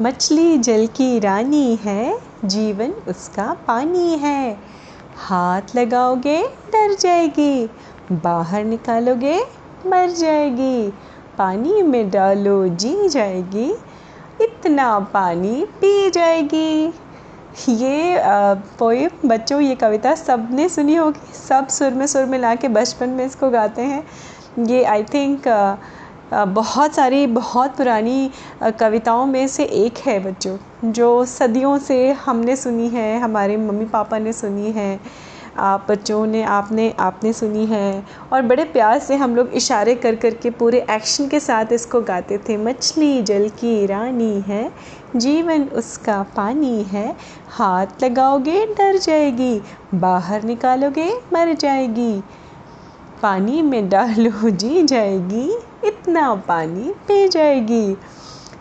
मछली जल की रानी है, जीवन उसका पानी है। हाथ लगाओगे, डर जाएगी। बाहर निकालोगे, मर जाएगी। पानी में डालो, जी जाएगी। इतना पानी पी जाएगी। ये पोएम बच्चों, ये कविता सबने सुनी होगी। सब सुर में सुर मिला के बचपन में इसको गाते हैं। ये आई थिंक बहुत सारी बहुत पुरानी कविताओं में से एक है बच्चों, जो सदियों से हमने सुनी है, हमारे मम्मी पापा ने सुनी है, आप बच्चों ने, आपने आपने सुनी है, और बड़े प्यार से हम लोग इशारे कर कर के पूरे एक्शन के साथ इसको गाते थे। मछली जल की रानी है, जीवन उसका पानी है, हाथ लगाओगे डर जाएगी, बाहर निकालोगे मर जाएगी। पानी में डालो, जी जाएगी। इतना पानी पी जाएगी।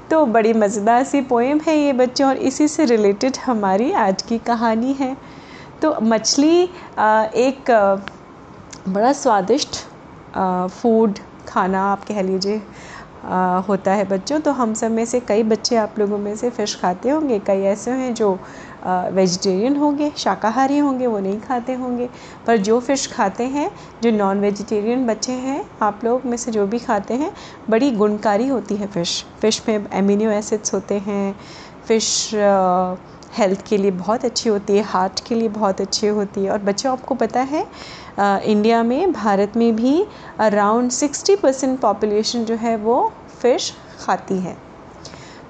तो बड़ी मज़ेदार सी पोएम है ये बच्चों, और इसी से रिलेटेड हमारी आज की कहानी है। तो मछली एक बड़ा स्वादिष्ट फ़ूड खाना आप कह लीजिए होता है बच्चों। तो हम सब में से कई बच्चे आप लोगों में से फ़िश खाते होंगे, कई ऐसे हैं जो वेजिटेरियन होंगे शाकाहारी होंगे वो नहीं खाते होंगे। पर जो फ़िश खाते हैं जो नॉन वेजिटेरियन बच्चे हैं आप लोग में से जो भी खाते हैं बड़ी गुणकारी होती है फ़िश फ़िश में एमिनो एसिड्स होते हैं। फ़िश हेल्थ के लिए बहुत अच्छी होती है हार्ट के लिए बहुत अच्छी होती है। और बच्चों आपको पता है आ, इंडिया में भारत में भी अराउंड सिक्सटी परसेंट पॉपुलेशन जो है वो फ़िश खाती है।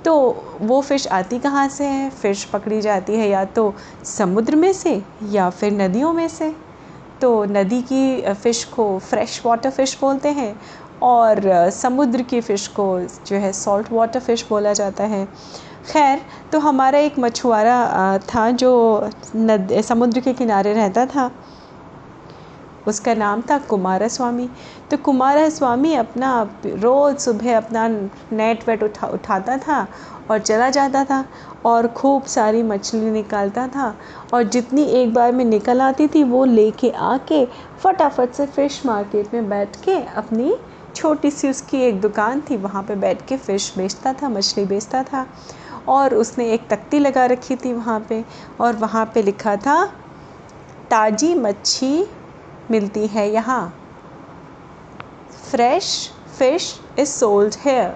तो वो फ़िश आती कहाँ से है? फ़िश पकड़ी जाती है या तो समुद्र में से या फिर नदियों में से? तो नदी की फ़िश को फ्रेश वाटर फ़िश बोलते हैं और समुद्र की फ़िश को जो है सॉल्ट वाटर फ़िश बोला जाता है। खैर तो हमारा एक मछुआरा था जो नद, समुद्र के किनारे रहता था। उसका नाम था कुमार स्वामी तो कुमार स्वामी अपना रोज़ सुबह अपना नेट वेट उठा, उठाता था और चला जाता था और खूब सारी मछली निकालता था और जितनी एक बार में निकल आती थी वो लेके आके फटाफट से फ़िश मार्केट में बैठ के अपनी छोटी सी उसकी एक दुकान थी, वहाँ पे बैठ के फ़िश बेचता था, मछली बेचता था और उसने एक तख्ती लगा रखी थी वहाँ पे और वहाँ पे लिखा था, ताज़ी मच्छी मिलती है यहाँ। Fresh fish is sold here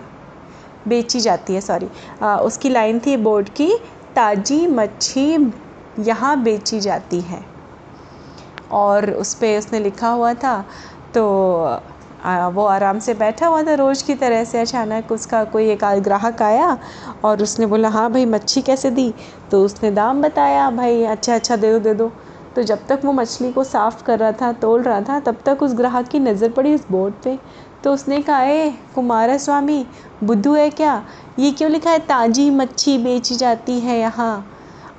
बेची जाती है सॉरी उसकी लाइन थी बोर्ड की ताज़ी मच्छी यहाँ बेची जाती है। और उस पर उसने लिखा हुआ था तो आ, वो आराम से बैठा हुआ था रोज़ की तरह से। अचानक उसका कोई एक ग्राहक आया और उसने बोला हाँ भाई मच्छी कैसे दी? तो उसने दाम बताया भाई अच्छा अच्छा दे दो दे दो। तो जब तक वो मछली को साफ़ कर रहा था, तोल रहा था, तब तक उस ग्राहक की नज़र पड़ी उस बोर्ड पे। तो उसने कहा, ए, कुमार स्वामी, बुद्धू है क्या? ये क्यों लिखा है, ताज़ी मच्छी बेची जाती है यहाँ?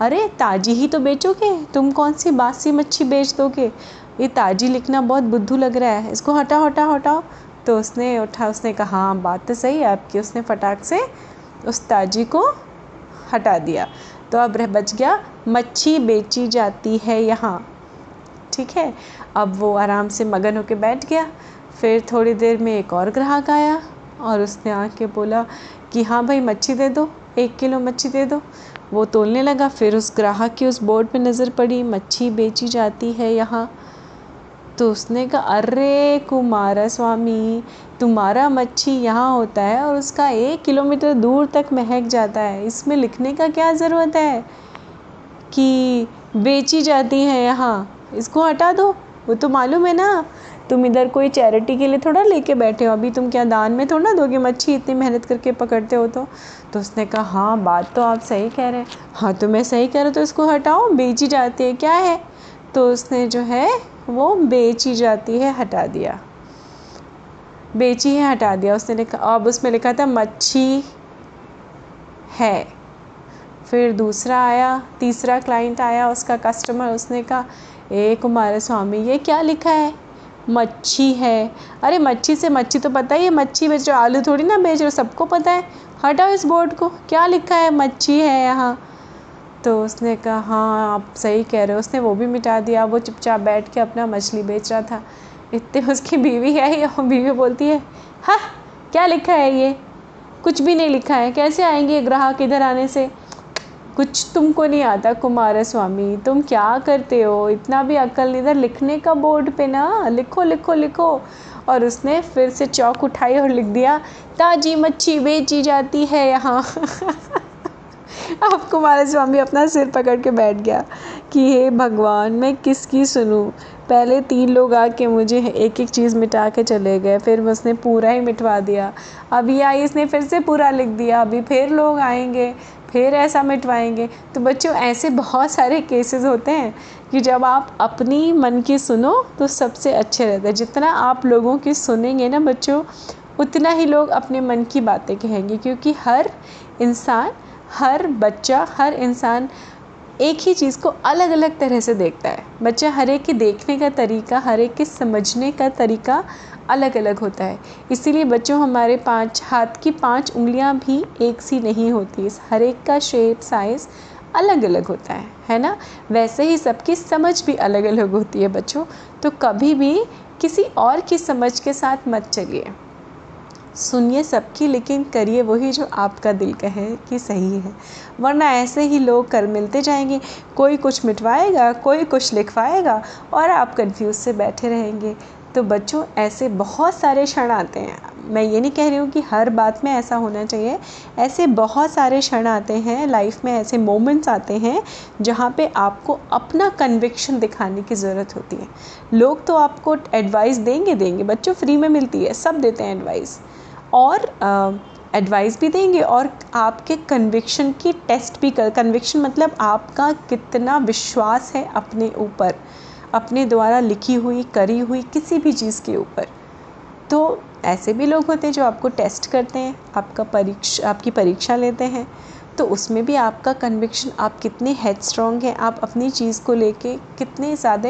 अरे, ताज़ी ही तो बेचोगे? तुम कौन सी बासी मच्छी बेच दोगे? ये ताज़ी लिखना बहुत बुद्धू लग रहा है, इसको हटा हटा हटाओ। तो उसने उठा, उसने कहा हाँ बात तो सही है, आपकी उसने फटाक से उस ताजी को हटा दिया। तो अब रह बच गया, मच्छी बेची जाती है यहाँ। ठीक है? अब वो आराम से मगन होके बैठ गया। फिर थोड़ी देर में एक और ग्राहक आया और उसने आके बोला कि हाँ भाई, मच्छी दे दो, एक किलो मच्छी दे दो। वो तोलने लगा। फिर उस ग्राहक की उस बोर्ड पे नज़र पड़ी, मच्छी बेची जाती है यहाँ। तो उसने कहा, अरे कुमारा स्वामी, तुम्हारा मच्छी यहाँ होता है और उसका एक किलोमीटर दूर तक महक जाता है। इसमें लिखने का क्या ज़रूरत है कि बेची जाती है यहाँ? इसको हटा दो। वो तो मालूम है ना। तुम इधर कोई चैरिटी के लिए थोड़ा लेके बैठे हो। अभी तुम क्या दान में थोड़ा दोगे मच्छी इतनी मेहनत करके पकड़ते हो तो? तो उसने कहा हाँ बात तो आप सही कह रहे हैं। हाँ तो मैं सही कह रहा हूँ तो इसको हटाओ, बेची जाती है। क्या है? तो उसने जो है वो बेची जाती है, हटा दिया। बेची है, हटा दिया। उसने लिखा, अब उसमें लिखा था, मच्छी है। फिर दूसरा आया, तीसरा क्लाइंट आया, उसका कस्टमर उसने कहा, ए कुमार स्वामी, ये क्या लिखा है? मच्छी है। अरे, मच्छी से मच्छी तो पता ही है, मच्छी बेच रहे आलू थोड़ी ना बेच रहे सबको पता है। हटाओ इस बोर्ड को, क्या लिखा है? मच्छी है यहाँ। तो उसने कहा हाँ आप सही कह रहे हो। उसने वो भी मिटा दिया। वो चुपचाप बैठ के अपना मछली बेच रहा था। इतने उसकी बीवी आई और बीवी बोलती है हाँ क्या लिखा है ये? कुछ भी नहीं लिखा है। कैसे आएँगे ग्राहक इधर आने से? कुछ तुमको नहीं आता कुमार स्वामी। तुम क्या करते हो? इतना भी अकल इधर लिखने का बोर्ड पे ना। लिखो लिखो लिखो। और उसने फिर से चौक उठाई और लिख दिया, ताजी मच्छी बेची जाती है यहाँ। अब कुमार स्वामी अपना सिर पकड़ के बैठ गया कि हे भगवान, मैं किसकी सुनूं? पहले तीन लोग आके मुझे एक एक चीज़ मिटा के चले गए, फिर उसने पूरा ही मिटवा दिया। अभी आई, इसने फिर से पूरा लिख दिया, अभी फिर लोग आएँगे, फिर ऐसा मिटवाएँगे। तो बच्चों, ऐसे बहुत सारे केसेस होते हैं कि जब आप अपनी मन की सुनो तो सबसे अच्छे रहते हैं। जितना आप लोगों की सुनेंगे ना बच्चों, उतना ही लोग अपने मन की बातें कहेंगे, क्योंकि हर इंसान हर बच्चा, हर इंसान एक ही चीज़ को अलग अलग तरह से देखता है। बच्चा हर एक के देखने का तरीका, हर एक के समझने का तरीका अलग अलग होता है। इसीलिए बच्चों, हमारे पाँच हाथ की पाँच उंगलियाँ भी एक सी नहीं होती। हर एक का शेप साइज़ अलग अलग होता है है ना? वैसे ही सबकी समझ भी अलग अलग होती है बच्चों। तो कभी भी किसी और की समझ के साथ मत चलिए। सुनिए सबकी, लेकिन करिए वही जो आपका दिल कहे कि सही है। वरना ऐसे ही लोग कर मिलते जाएँगे। कोई कुछ मिटवाएगा, कोई कुछ लिखवाएगा और आप कंफ्यूज से बैठे रहेंगे। तो बच्चों, ऐसे बहुत सारे क्षण आते हैं। मैं ये नहीं कह रही हूँ कि हर बात में ऐसा होना चाहिए। ऐसे बहुत सारे क्षण आते हैं लाइफ में ऐसे मोमेंट्स आते हैं, जहाँ पे आपको अपना कन्विक्शन दिखाने की ज़रूरत होती है। लोग तो आपको एडवाइस देंगे देंगे। बच्चों फ्री में मिलती है। सब देते हैं एडवाइस और एडवाइस भी देंगे और आपके कन्विक्शन की टेस्ट भी कर कन्विक्शन मतलब आपका कितना विश्वास है अपने ऊपर, अपने द्वारा लिखी हुई, करी हुई किसी भी चीज़ के ऊपर। तो ऐसे भी लोग होते हैं जो आपको टेस्ट करते हैं, आपका परीक्षा, आपकी परीक्षा लेते हैं तो उसमें भी आपका कन्विक्शन आप कितने हेड स्ट्रॉन्ग हैं, आप अपनी चीज़ को लेके कितने ज़्यादा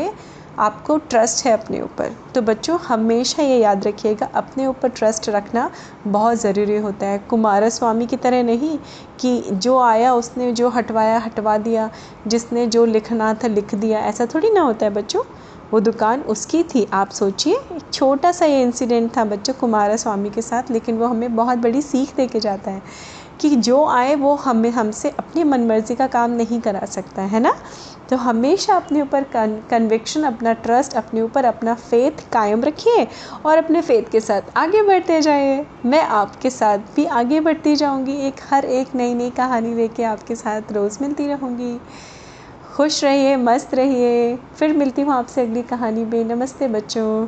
आपको ट्रस्ट है अपने ऊपर। तो बच्चों, हमेशा ये याद रखिएगा, अपने ऊपर ट्रस्ट रखना बहुत ज़रूरी होता है। कुमार स्वामी की तरह नहीं कि जो आया, उसने जो हटवाया, हटवा दिया, जिसने जो लिखना था लिख दिया। ऐसा थोड़ी ना होता है बच्चों। वो दुकान उसकी थी। आप सोचिए छोटा सा ये इंसिडेंट था बच्चों कुमार स्वामी के साथ, लेकिन वो हमें बहुत बड़ी सीख दे के जाता है। कि जो आए वो हमें हमसे अपनी मनमर्जी का काम नहीं करा सकता, है ना? तो हमेशा अपने ऊपर कन्विक्शन अपना ट्रस्ट अपने ऊपर अपना फेथ कायम रखिए और अपने फेथ के साथ आगे बढ़ते जाइए। मैं आपके साथ भी आगे बढ़ती जाऊँगी, एक हर एक नई नई कहानी लेके आपके साथ रोज़ मिलती रहूँगी। खुश रहिए, मस्त रहिए। फिर मिलती हूँ आपसे अगली कहानी में। नमस्ते बच्चों।